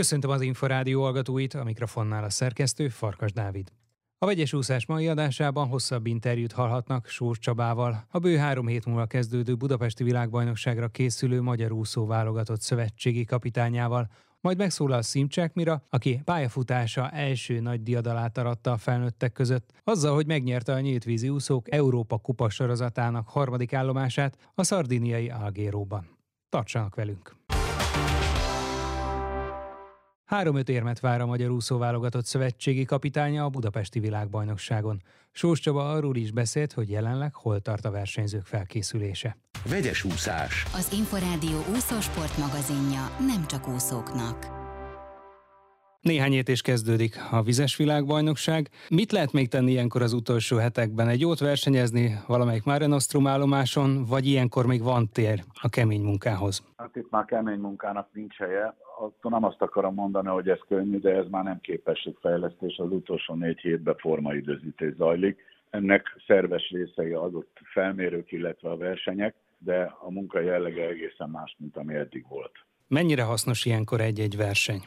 Köszöntöm az Inforádió hallgatóit, a mikrofonnál a szerkesztő Farkas Dávid. A vegyes úszás mai adásában hosszabb interjút hallhatnak Sós Csabával, a bő három hét múlva kezdődő Budapesti világbajnokságra készülő magyar úszó válogatott szövetségi kapitányával, majd megszólal Szimcsák Mira, aki pályafutása első nagy diadalát aratta a felnőttek között, azzal, hogy megnyerte a nyíltvízi úszók Európa kupa sorozatának harmadik állomását a szardiniai Algéróban. Tartsanak velünk! Három-öt érmet vár a magyar úszóválogatott szövetségi kapitánya a budapesti világbajnokságon. Sós Csaba arról is beszélt, hogy jelenleg hol tart a versenyzők felkészülése. Vegyes úszás. Az Inforádió úszósport magazinja nem csak úszóknak. Néhány hét és kezdődik a vizes világbajnokság. Mit lehet még tenni ilyenkor az utolsó hetekben? Egy jót versenyezni valamelyik Mare Nostrum állomáson, vagy ilyenkor még van tér a kemény munkához? Hát itt már kemény munkának nincs helye. Attól nem azt akarom mondani, hogy ez könnyű, de ez már nem képességfejlesztés. Az utolsó négy hétben formaidőzítés zajlik. Ennek szerves részei adott felmérők, illetve a versenyek, de a munka jellege egészen más, mint ami eddig volt. Mennyire hasznos ilyenkor egy-egy verseny?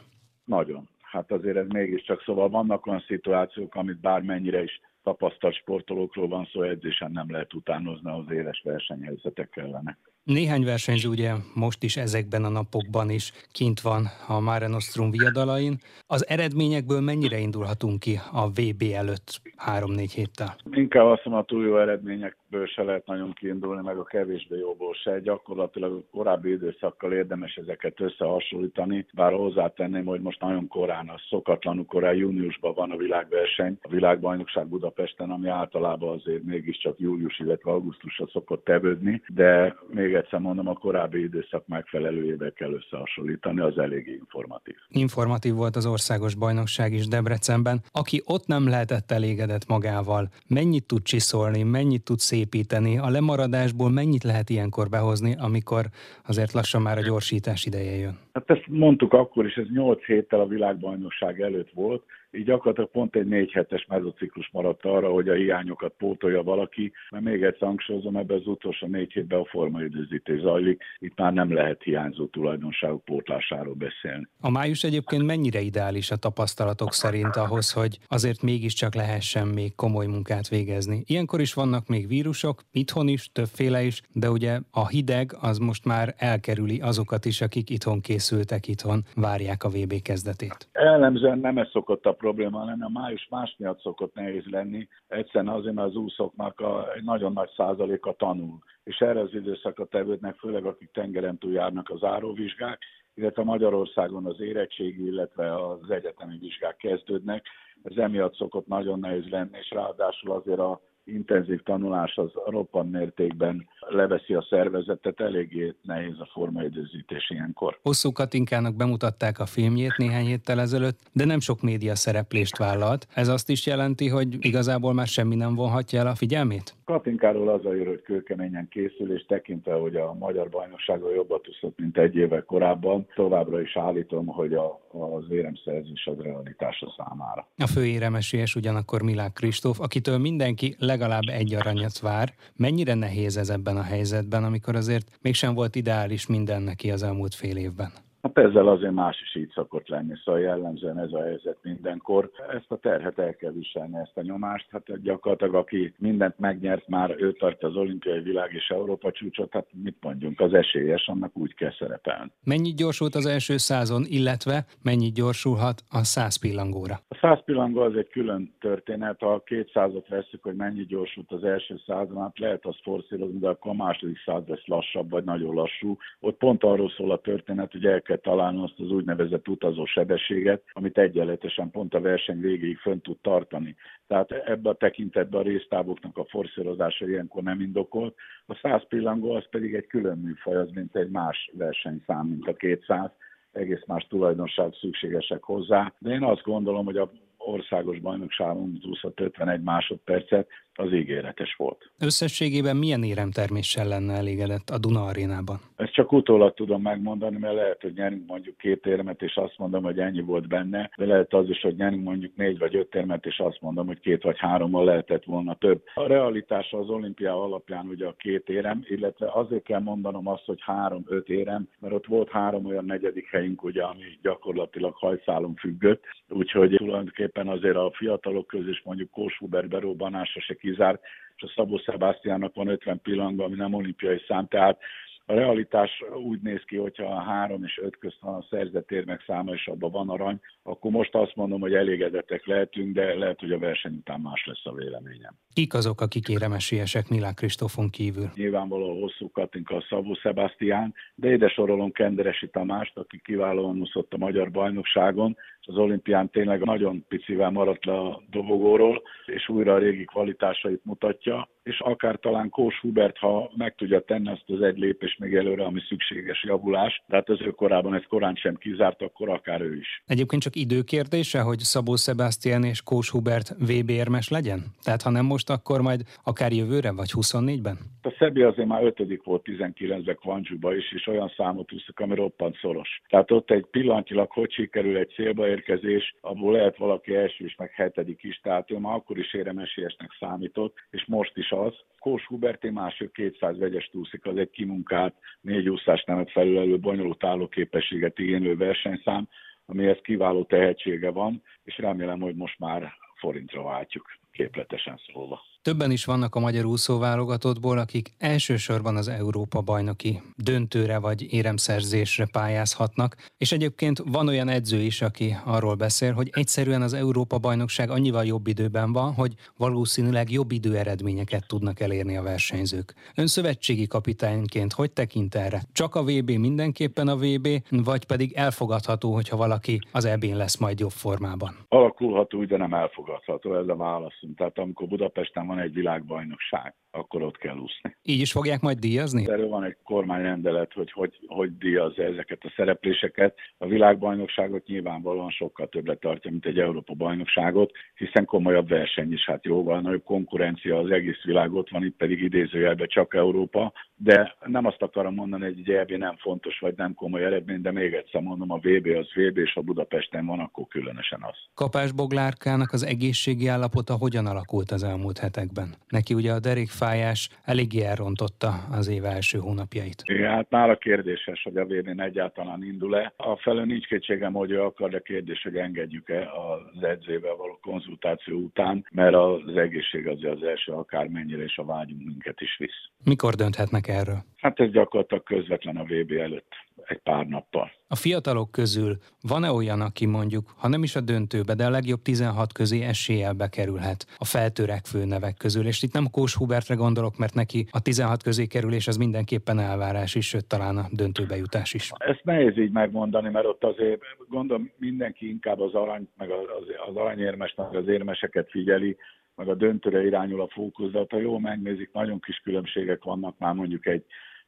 Nagyon hát azért ez mégiscsak, szóval vannak olyan szituációk, amit bármennyire is tapasztalt sportolókról van szó, edzésen nem lehet utánozni, az éles versenyhelyzetek kellene. Néhány versenyző ugye most is ezekben a napokban is kint van a Mare Nostrum viadalain. Az eredményekből mennyire indulhatunk ki a VB előtt 3-4 héttel? Inkább azt mondom, a túl jó eredményekből se lehet nagyon kiindulni, meg a kevésbé jóból se. Gyakorlatilag a korábbi időszakkal érdemes ezeket összehasonlítani, bár hozzátenném, hogy most nagyon korán, a szokatlanul korán júniusban van a világverseny, a világbajnokság Budapesten, ami általában azért mégiscsak július, illetve augusztusra szokott tevődni, de még még egyszer mondom, a korábbi időszak megfelelőjével kell összehasonlítani, az elég informatív. Informatív volt az országos bajnokság is Debrecenben. Aki ott nem lehetett elégedett magával, mennyit tud csiszolni, mennyit tud szépíteni, a lemaradásból mennyit lehet ilyenkor behozni, amikor azért lassan már a gyorsítás ideje jön? Hát ezt mondtuk akkor is, ez 8 héttel a világbajnokság előtt volt, így gyakorlatilag pont egy négy hetes mezociklus maradt arra, hogy a hiányokat pótolja valaki, mert még egyszer hangsúlyozom, ebben az utolsó négy hétben a formaidőzítés zajlik, itt már nem lehet hiányzó tulajdonságok pótlásáról beszélni. A május egyébként mennyire ideális a tapasztalatok szerint ahhoz, hogy azért mégiscsak lehessen még komoly munkát végezni? Ilyenkor is vannak még vírusok, itthon is, többféle is, de ugye a hideg az most már elkerüli azokat is, akik itthon készültek, itthon várják a VB kezdetét. Ellemzően nem ez szokott a probléma lenne. A május más miatt szokott nehéz lenni, egyszerűen azért, mert az úszóknak a, egy nagyon nagy százaléka tanul. És erre az időszakra tevődnek, főleg akik tengeren túl járnak az áróvizsgák, illetve Magyarországon az érettségi, illetve az egyetemi vizsgák kezdődnek. Ez emiatt szokott nagyon nehéz lenni, és ráadásul azért a intenzív tanulás az roppant mértékben leveszi a szervezetet, eléggé nehéz a formaidőzítés ilyenkor. Hosszú Katinkának bemutatták a filmjét néhány héttel ezelőtt, de nem sok média szereplést vállalt. Ez azt is jelenti, hogy igazából már semmi nem vonhatja el a figyelmét? Katinkáról az a jön, hogy kőkeményen készül, és tekintve, hogy a magyar bajnokságon jobbat úszott, mint egy éve korábban, továbbra is állítom, hogy a, az éremszerzés az realitása számára. A fő éremesélyes ugyanakkor Milák Kristóf, akitől mindenki legalább egy aranyat vár. Mennyire nehéz ez ebben a helyzetben, amikor azért mégsem volt ideális minden neki az elmúlt fél évben? Hát ezzel azért más is így szokott lenni, szóval jellemzően ez a helyzet mindenkor. Ezt a terhet el kell viselni, ezt a nyomást. Hát gyakorlatilag aki mindent megnyert, már ő tartja az olimpiai világ és Európa csúcsot, hát mit mondjunk, az esélyes, annak úgy kell szerepelni. Mennyit gyorsult az első százon, illetve mennyit gyorsulhat a száz pillangóra? A száz pillangó az egy külön történet. Ha a kétszázat veszük, hogy mennyi gyorsult az első százon, hát lehet az forszírozni, de akkor a második száz lesz lassabb, vagy nagyon lassú. Ott pont arról szól a történet, hogy el kell találni azt az úgynevezett utazó sebességet, amit egyenletesen pont a verseny végéig fönn tud tartani. Tehát ebbe a tekintetben a résztávoknak a forszírozása ilyenkor nem indokolt. A 100 pillangó az pedig egy külön műfaj, az mint egy más versenyszám, mint a 200 egész más tulajdonság szükségesek hozzá. De én azt gondolom, hogy a országos bajnokságon úszott 51 másodpercet, az ígéretes volt. Összességében milyen éremterméssel lenne elégedett a Duna arénában? Ezt csak utólag tudom megmondani, mert lehet, hogy nyerünk mondjuk két érmet, és azt mondom, hogy ennyi volt benne, de lehet az is, hogy nyerünk mondjuk négy vagy öt érmet, és azt mondom, hogy két vagy hárommal lehetett volna több. A realitás az olimpia alapján ugye a két érem, illetve azért kell mondanom azt, hogy három-öt érem, mert ott volt három olyan negyedik helyünk, ugye, ami gyakorlatilag hajszálon függött, úgyhogy tulajdonképpen azért a fiatalok közül mondjuk Kóshuber berobbanása se kizárt, és a Szabó Szebásztiának van 50 pillanatban, ami nem olimpiai szám, tehát a realitás úgy néz ki, hogyha a három és öt közt van a szerzett érmek száma, és abban van arany, akkor most azt mondom, hogy elégedettek lehetünk, de lehet, hogy a verseny után más lesz a véleményem. Kik azok, akik éremesélyesek Milák Kristófon kívül? Nyilvánvalóan hosszú Katinka, Szabó Sebastián, de ide sorolom Kenderesi Tamást, aki kiválóan úszott a magyar bajnokságon, az olimpián tényleg nagyon picivel maradt le a dobogóról, és újra a régi kvalitásait mutatja, és akár talán Kós Hubert, ha meg tudja tenni azt az egy lépés még előre, ami szükséges javulás, tehát az ő korában ez korán sem kizárt, akkor akár ő is. Egyébként csak időkérdése, hogy Szabó Sebastian és Kós Hubert VB érmes legyen? Tehát ha nem most, akkor majd akár jövőre, vagy 24-ben? A Szebi azért már ötödik volt 19-ben Kvancsúba is, és olyan számot úsztak, ami roppant szoros. Tehát ott egy pillanatilag hogy sikerül egy célba érkezés, abból lehet valaki első is, meg hetedik is, tehát ő már akkor is éremesélyesnek számított, és most is az. Kós Huberté másik 200 vegyes túszik, az egy kimunkált, négy úszás nemet felülelő, bonyolult állóképességet igénylő versenyszám, amihez kiváló tehetsége van, és remélem, hogy most már forintra váltjuk, képletesen szólva. Többen is vannak a magyar úszóválogatottból, akik elsősorban az Európa bajnoki döntőre vagy éremszerzésre pályázhatnak, és egyébként van olyan edző is, aki arról beszél, hogy egyszerűen az Európa bajnokság annyival jobb időben van, hogy valószínűleg jobb időeredményeket tudnak elérni a versenyzők. Ön szövetségi kapitányként hogy tekint erre? Csak a VB mindenképpen a VB, vagy pedig elfogadható, hogyha valaki az EB-n lesz majd jobb formában? Alakulható, de nem elfogadható ez a válaszunk. Tehát amikor Budapesten van egy világbajnokság, akkor ott kell úszni. Így is fogják majd díjazni? Erről van egy kormányrendelet, hogy hogy, hogy díjazza ezeket a szerepléseket. A világbajnokságot nyilvánvalóan sokkal többre tartja, mint egy Európa bajnokságot, hiszen komolyabb verseny is, hát jóval nagyobb konkurencia az egész világ ott van, itt pedig idézőjelben csak Európa, de nem azt akarom mondani, hogy egy EB nem fontos, vagy nem komoly eredmény, de még egyszer mondom, a VB az VB, és a Budapesten van, akkor különösen az. Kapás Boglárkának az egészségi állapota hogyan alakult az elmúlt hetekben? Neki ugye a derékfájás eléggé elrontotta az év első hónapjait. Igen, hát nála kérdéses, hogy a vb egyáltalán indul-e. A felől nincs kétségem, hogy ő akar, de kérdés, hogy engedjük-e az edzővel való konzultáció után, mert az egészség azért az első akármennyire, és a vágyunk minket is visz. Mikor dönthetnek erről? Hát ez gyakorlatilag közvetlen a VB előtt egy pár nappal. A fiatalok közül van-e olyan, aki mondjuk, ha nem is a döntőbe, de a legjobb 16 közé eséllyel bekerülhet a feltörekvő nevek közül? És itt nem Kós Hubertre gondolok, mert neki a 16 közé kerülés az mindenképpen elvárás is, sőt talán a döntőbe jutás is. Ezt nehéz így megmondani, mert ott azért gondolom mindenki inkább az arany, meg az, az aranyérmes, meg az érmeseket figyeli, meg a döntőre irányul a fókusz, de ha jól megnézik, nagyon kis különbségek vannak már mondjuk egy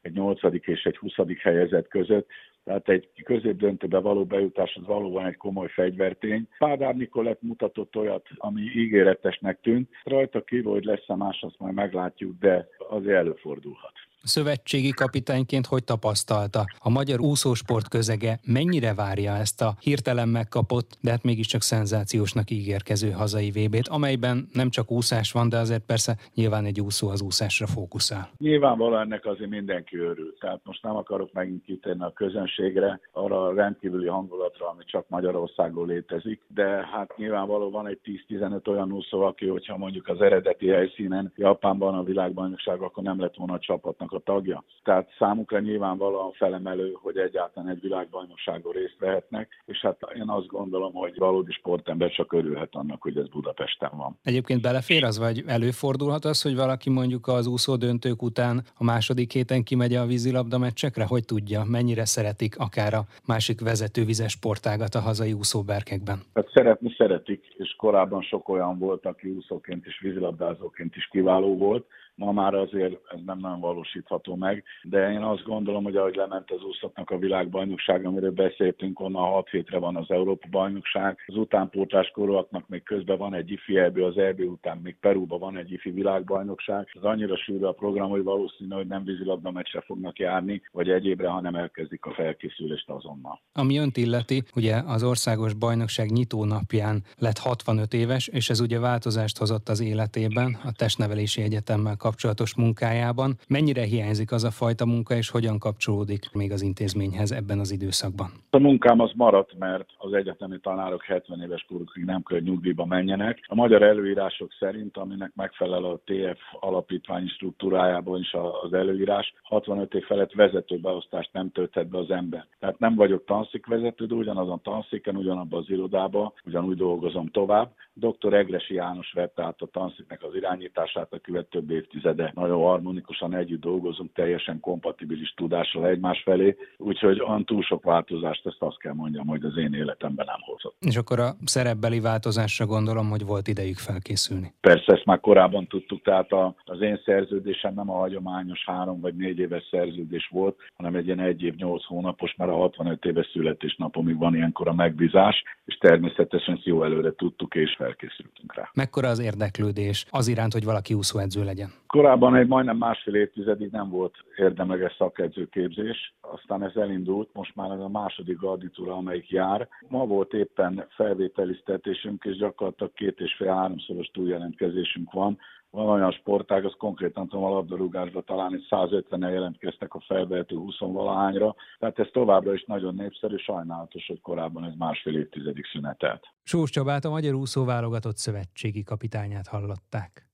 egy 8. és egy 20. helyezett között, tehát egy középdöntőbe való bejutás az valóban egy komoly fegyvertény. Pádár Nikolett mutatott olyat, ami ígéretesnek tűnt. Rajta kívül, hogy lesz-e más, azt majd meglátjuk, de azért előfordulhat szövetségi kapitányként hogy tapasztalta? A magyar úszósport közege mennyire várja ezt a hirtelen megkapott, de hát mégiscsak szenzációsnak ígérkező hazai VB-t, amelyben nem csak úszás van, de azért persze nyilván egy úszó az úszásra fókuszál. Nyilvánvalóan ennek azért mindenki örül. Tehát most nem akarok megint kitérni a közönségre, arra a rendkívüli hangulatra, ami csak Magyarországon létezik, de hát nyilvánvalóan van egy 10-15 olyan úszó, aki, hogyha mondjuk az eredeti helyszínen Japánban a világbajnokság, akkor nem lett volna a csapatnak a tagja. Tehát számukra nyilvánvalóan felemelő, hogy egyáltalán egy világbajnokságon részt vehetnek, és hát én azt gondolom, hogy valódi sportember csak örülhet annak, hogy ez Budapesten van. Egyébként belefér az, vagy előfordulhat az, hogy valaki mondjuk az úszó döntők után a második héten kimegy a vízilabda meccsekre? Hogy tudja, mennyire szeretik akár a másik vezető vizes sportágat a hazai úszóberkekben? Hát szeretni szeretik, és korábban sok olyan volt, aki úszóként és vízilabdázóként is kiváló volt, Ma már azért ez nem nagyon valósítható meg, de én azt gondolom, hogy ahogy lement az úszoknak a világbajnokság, amiről beszéltünk, onnan 6 hétre van az Európa bajnokság, az utánpótlás korúaknak még közben van egy ifi EB, az EB után még Perúban van egy ifi világbajnokság. Ez annyira sűrű a program, hogy valószínű, hogy nem vízilabda meccsre fognak járni, vagy egyébre, hanem elkezdik a felkészülést azonnal. Ami önt illeti, ugye az országos bajnokság nyitó napján lett 65 éves, és ez ugye változást hozott az életében, a testnevelési egyetemmel kapcsolatos munkájában. Mennyire hiányzik az a fajta munka, és hogyan kapcsolódik még az intézményhez ebben az időszakban? A munkám az maradt, mert az egyetemi tanárok 70 éves korukig nem kell nyugdíjba menjenek. A magyar előírások szerint, aminek megfelel a TF alapítványi struktúrájában is az előírás, 65 év felett vezetőbeosztást nem tölthet be az ember. Tehát nem vagyok tanszékvezető, de ugyanazon tanszéken, ugyanabban az irodában, ugyanúgy dolgozom tovább. Dr. Egresi János vette át a tanszéknek az irányítását a követ több évtizede. Nagyon harmonikusan együtt dolgozunk, teljesen kompatibilis tudással egymás felé, úgyhogy olyan túl sok változást, ezt azt kell mondjam, hogy az én életemben nem hozott. És akkor a szerepbeli változásra gondolom, hogy volt idejük felkészülni. Persze, ezt már korábban tudtuk, tehát a, az én szerződésem nem a hagyományos három vagy négy éves szerződés volt, hanem egy ilyen egy év, nyolc hónapos, mert a 65 éves születésnapomig van ilyenkor a megbízás, és természetesen ezt jó előre tudtuk és felkészültünk rá. Mekkora az érdeklődés az iránt, hogy valaki úszóedző legyen? Korábban egy majdnem másfél évtizedig nem volt érdemleges szakedzőképzés, aztán ez elindult, most már ez a második garditúra, amelyik jár. Ma volt éppen felvételiztetésünk, és gyakorlatilag két és fél háromszoros túljelentkezésünk van. Van olyan sportág, az konkrétan tudom a labdarúgásban talán egy 150-en jelentkeztek a felvehető 20 valahányra, tehát ez továbbra is nagyon népszerű, sajnálatos, hogy korábban ez másfél évtizedig szünetelt. Sós Csabát a Magyar Úszó válogatott szövetségi kapitányát hallották.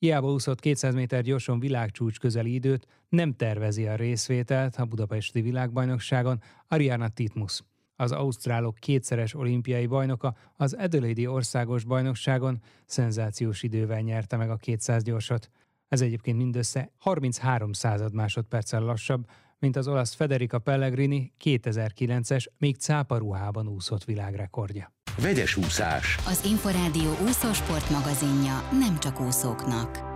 Hiába úszott 200 méter gyorsan világcsúcs közeli időt, nem tervezi a részvételt a budapesti világbajnokságon Ariana Titmus. Az ausztrálok kétszeres olimpiai bajnoka az Adelaide országos bajnokságon szenzációs idővel nyerte meg a 200 gyorsot. Ez egyébként mindössze 33 század másodperccel lassabb, mint az olasz Federica Pellegrini 2009-es, még cáparuhában úszott világrekordja. Vegyes úszás. Az Inforádió úszósport magazinja nem csak úszóknak.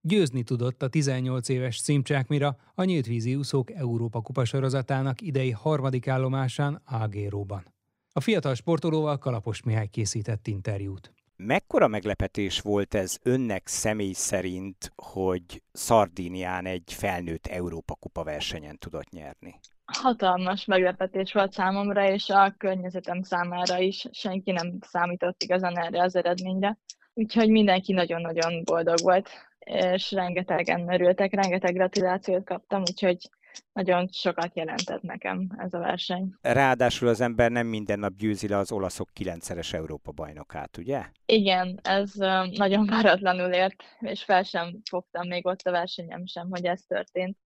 Győzni tudott a 18 éves Cimcsákmira a nyíltvízi úszók Európa Kupa sorozatának idei harmadik állomásán Ágéróban. A fiatal sportolóval Kalapos Mihály készített interjút. Mekkora meglepetés volt ez önnek személy szerint, hogy Szardínián egy felnőtt Európa Kupa versenyen tudott nyerni? hatalmas meglepetés volt számomra, és a környezetem számára is. Senki nem számított igazán erre az eredményre. Úgyhogy mindenki nagyon-nagyon boldog volt, és rengetegen örültek, rengeteg gratulációt kaptam, úgyhogy nagyon sokat jelentett nekem ez a verseny. Ráadásul az ember nem minden nap győzi le az olaszok kilencszeres Európa bajnokát, ugye? Igen, ez nagyon váratlanul ért, és fel sem fogtam még ott a versenyem sem, hogy ez történt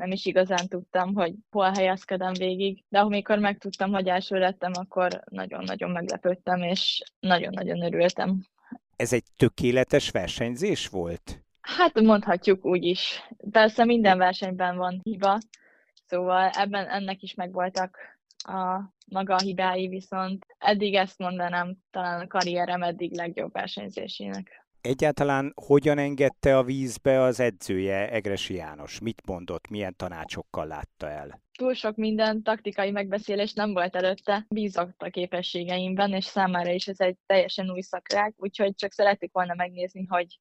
nem is igazán tudtam, hogy hol helyezkedem végig, de amikor megtudtam, hogy első lettem, akkor nagyon-nagyon meglepődtem, és nagyon-nagyon örültem. Ez egy tökéletes versenyzés volt? Hát mondhatjuk úgy is. Persze minden versenyben van hiba, szóval ebben ennek is megvoltak a maga a hibái, viszont eddig ezt mondanám talán a karrierem eddig legjobb versenyzésének. Egyáltalán hogyan engedte a vízbe az edzője Egresi János? Mit mondott, milyen tanácsokkal látta el? Túl sok minden taktikai megbeszélés nem volt előtte, bízott a képességeimben, és számára is ez egy teljesen új szakrág, úgyhogy csak szeretik volna megnézni, hogy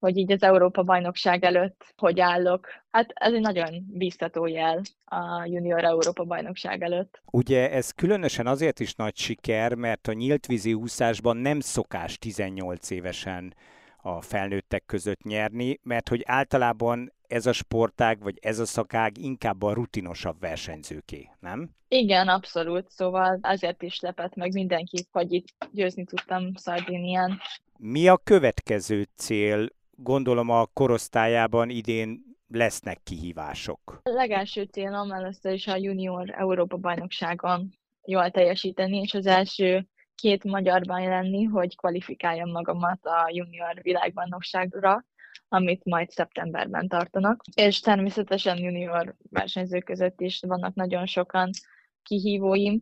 hogy így az Európa bajnokság előtt hogy állok. Hát ez egy nagyon bíztató jel a junior Európa bajnokság előtt. Ugye ez különösen azért is nagy siker, mert a nyíltvízi úszásban nem szokás 18 évesen a felnőttek között nyerni, mert hogy általában ez a sportág, vagy ez a szakág inkább a rutinosabb versenyzőké, nem? Igen, abszolút. Szóval azért is lepett meg mindenki, hogy itt győzni tudtam Szardinián. Mi a következő cél gondolom a korosztályában idén lesznek kihívások. A legelső célom először is a junior Európa bajnokságon jól teljesíteni, és az első két magyarban lenni, hogy kvalifikáljam magamat a junior világbajnokságra, amit majd szeptemberben tartanak. És természetesen junior versenyzők között is vannak nagyon sokan kihívóim,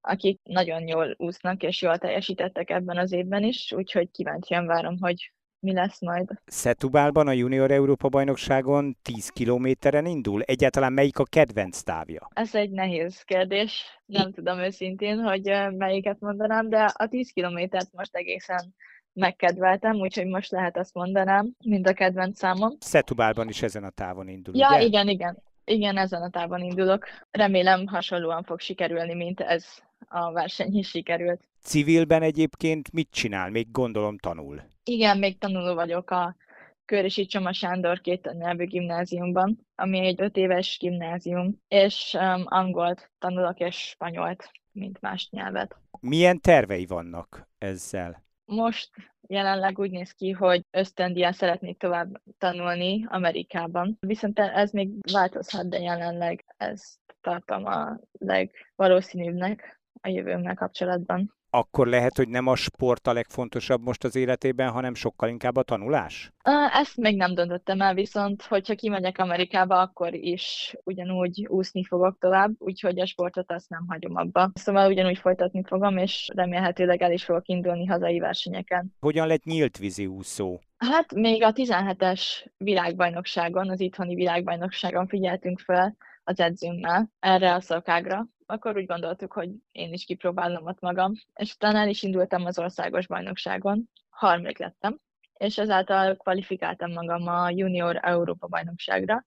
akik nagyon jól úsznak és jól teljesítettek ebben az évben is, úgyhogy kíváncsian várom, hogy mi lesz majd. Szetubálban a Junior Európa bajnokságon 10 kilométeren indul? Egyáltalán melyik a kedvenc távja? Ez egy nehéz kérdés. Nem tudom őszintén, hogy melyiket mondanám, de a 10 kilométert most egészen megkedveltem, úgyhogy most lehet azt mondanám, mind a kedvenc számom. Szetubálban is ezen a távon indul, Ja, ugye? igen, igen. Igen, ezen a távon indulok. Remélem hasonlóan fog sikerülni, mint ez a verseny is sikerült. Civilben egyébként mit csinál? Még gondolom tanul. Igen, még tanuló vagyok a Körösi Csoma Sándor két nyelvű gimnáziumban, ami egy öt éves gimnázium, és um, angolt tanulok és spanyolt, mint más nyelvet. Milyen tervei vannak ezzel? Most jelenleg úgy néz ki, hogy ösztöndián szeretnék tovább tanulni Amerikában. Viszont ez még változhat, de jelenleg ezt tartom a legvalószínűbbnek a jövőmmel kapcsolatban akkor lehet, hogy nem a sport a legfontosabb most az életében, hanem sokkal inkább a tanulás? Ezt még nem döntöttem el, viszont hogyha kimegyek Amerikába, akkor is ugyanúgy úszni fogok tovább, úgyhogy a sportot azt nem hagyom abba. Szóval ugyanúgy folytatni fogom, és remélhetőleg el is fogok indulni hazai versenyeken. Hogyan lett nyílt vízi úszó? Hát még a 17-es világbajnokságon, az itthoni világbajnokságon figyeltünk fel az edzőmmel erre a szakágra, akkor úgy gondoltuk, hogy én is kipróbálom ott magam, és utána el is indultam az országos bajnokságon, harmadik lettem, és ezáltal kvalifikáltam magam a Junior Európa bajnokságra,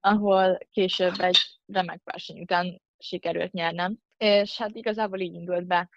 ahol később egy remek verseny után sikerült nyernem, és hát igazából így indult be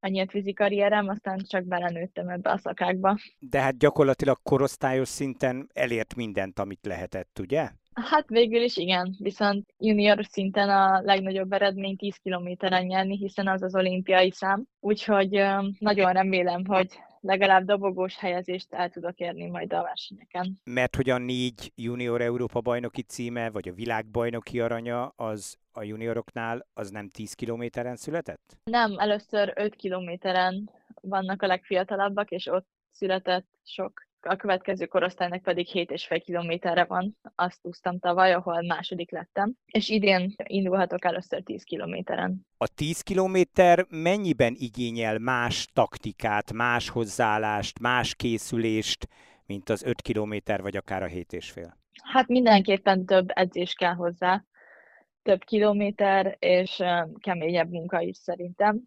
a nyílt karrierem, aztán csak belenőttem ebbe a szakákba. De hát gyakorlatilag korosztályos szinten elért mindent, amit lehetett, ugye? Hát végül is igen, viszont junior szinten a legnagyobb eredmény 10 kilométeren nyerni, hiszen az az olimpiai szám. Úgyhogy nagyon remélem, hogy legalább dobogós helyezést el tudok érni majd a versenyeken. Mert hogy a négy junior Európa bajnoki címe, vagy a világbajnoki aranya, az a junioroknál az nem 10 kilométeren született? Nem, először 5 kilométeren vannak a legfiatalabbak, és ott született sok a következő korosztálynak pedig 7,5 kilométerre van, azt úsztam tavaly, ahol második lettem, és idén indulhatok először 10 kilométeren. A 10 kilométer mennyiben igényel más taktikát, más hozzáállást, más készülést, mint az 5 kilométer, vagy akár a 7,5? Hát mindenképpen több edzés kell hozzá, több kilométer, és keményebb munka is szerintem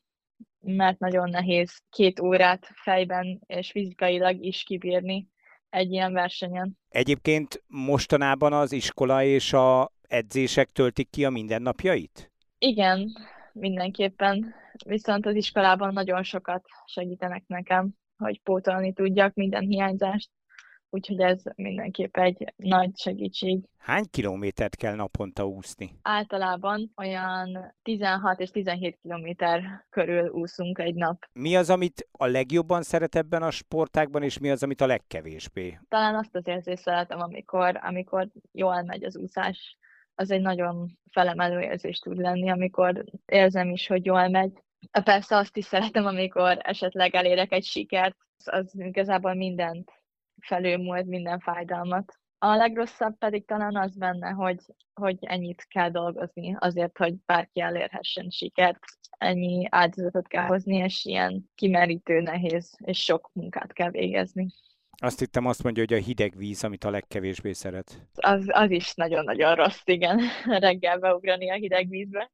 mert nagyon nehéz két órát fejben és fizikailag is kibírni egy ilyen versenyen. Egyébként mostanában az iskola és a edzések töltik ki a mindennapjait? Igen, mindenképpen. Viszont az iskolában nagyon sokat segítenek nekem, hogy pótolni tudjak minden hiányzást úgyhogy ez mindenképp egy nagy segítség. Hány kilométert kell naponta úszni? Általában olyan 16 és 17 kilométer körül úszunk egy nap. Mi az, amit a legjobban szeret ebben a sportákban, és mi az, amit a legkevésbé? Talán azt az érzést szeretem, amikor, amikor jól megy az úszás. Az egy nagyon felemelő érzés tud lenni, amikor érzem is, hogy jól megy. Persze azt is szeretem, amikor esetleg elérek egy sikert, az igazából mindent felülmúlt minden fájdalmat. A legrosszabb pedig talán az benne, hogy, hogy ennyit kell dolgozni azért, hogy bárki elérhessen sikert, ennyi áldozatot kell hozni, és ilyen kimerítő, nehéz, és sok munkát kell végezni. Azt hittem azt mondja, hogy a hideg víz, amit a legkevésbé szeret. Az, az is nagyon-nagyon rossz, igen, reggel beugrani a hideg vízbe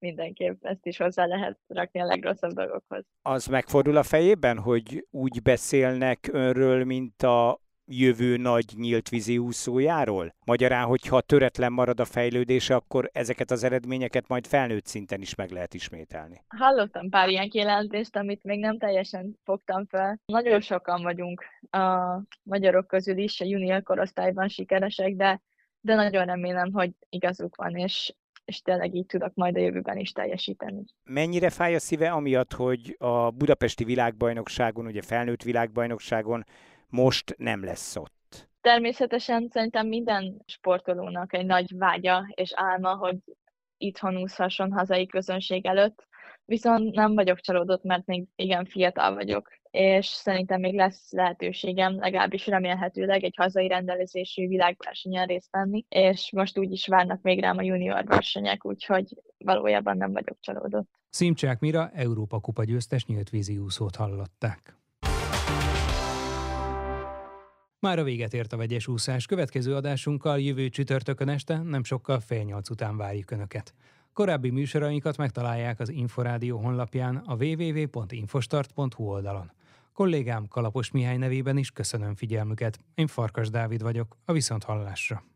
mindenképp ezt is hozzá lehet rakni a legrosszabb dolgokhoz. Az megfordul a fejében, hogy úgy beszélnek önről, mint a jövő nagy nyílt vízi úszójáról? Magyarán, hogyha töretlen marad a fejlődése, akkor ezeket az eredményeket majd felnőtt szinten is meg lehet ismételni. Hallottam pár ilyen kijelentést, amit még nem teljesen fogtam fel. Nagyon sokan vagyunk a magyarok közül is, a junior korosztályban sikeresek, de de nagyon remélem, hogy igazuk van, és és tényleg így tudok majd a jövőben is teljesíteni. Mennyire fáj a szíve amiatt, hogy a budapesti világbajnokságon, ugye felnőtt világbajnokságon most nem lesz ott? Természetesen szerintem minden sportolónak egy nagy vágya és álma, hogy itthon úszhasson hazai közönség előtt, viszont nem vagyok csalódott, mert még igen fiatal vagyok, és szerintem még lesz lehetőségem, legalábbis remélhetőleg egy hazai rendelezésű világversenyen részt venni, és most úgy is várnak még rám a junior versenyek, úgyhogy valójában nem vagyok csalódott. Szimcsák Mira Európa Kupa győztes nyíltvízi úszót hallották. Már a véget ért a vegyes úszás. Következő adásunkkal jövő csütörtökön este, nem sokkal fél nyolc után várjuk Önöket. Korábbi műsorainkat megtalálják az Inforádió honlapján a www.infostart.hu oldalon. Kollégám Kalapos Mihály nevében is köszönöm figyelmüket. Én Farkas Dávid vagyok, a Viszonthallásra.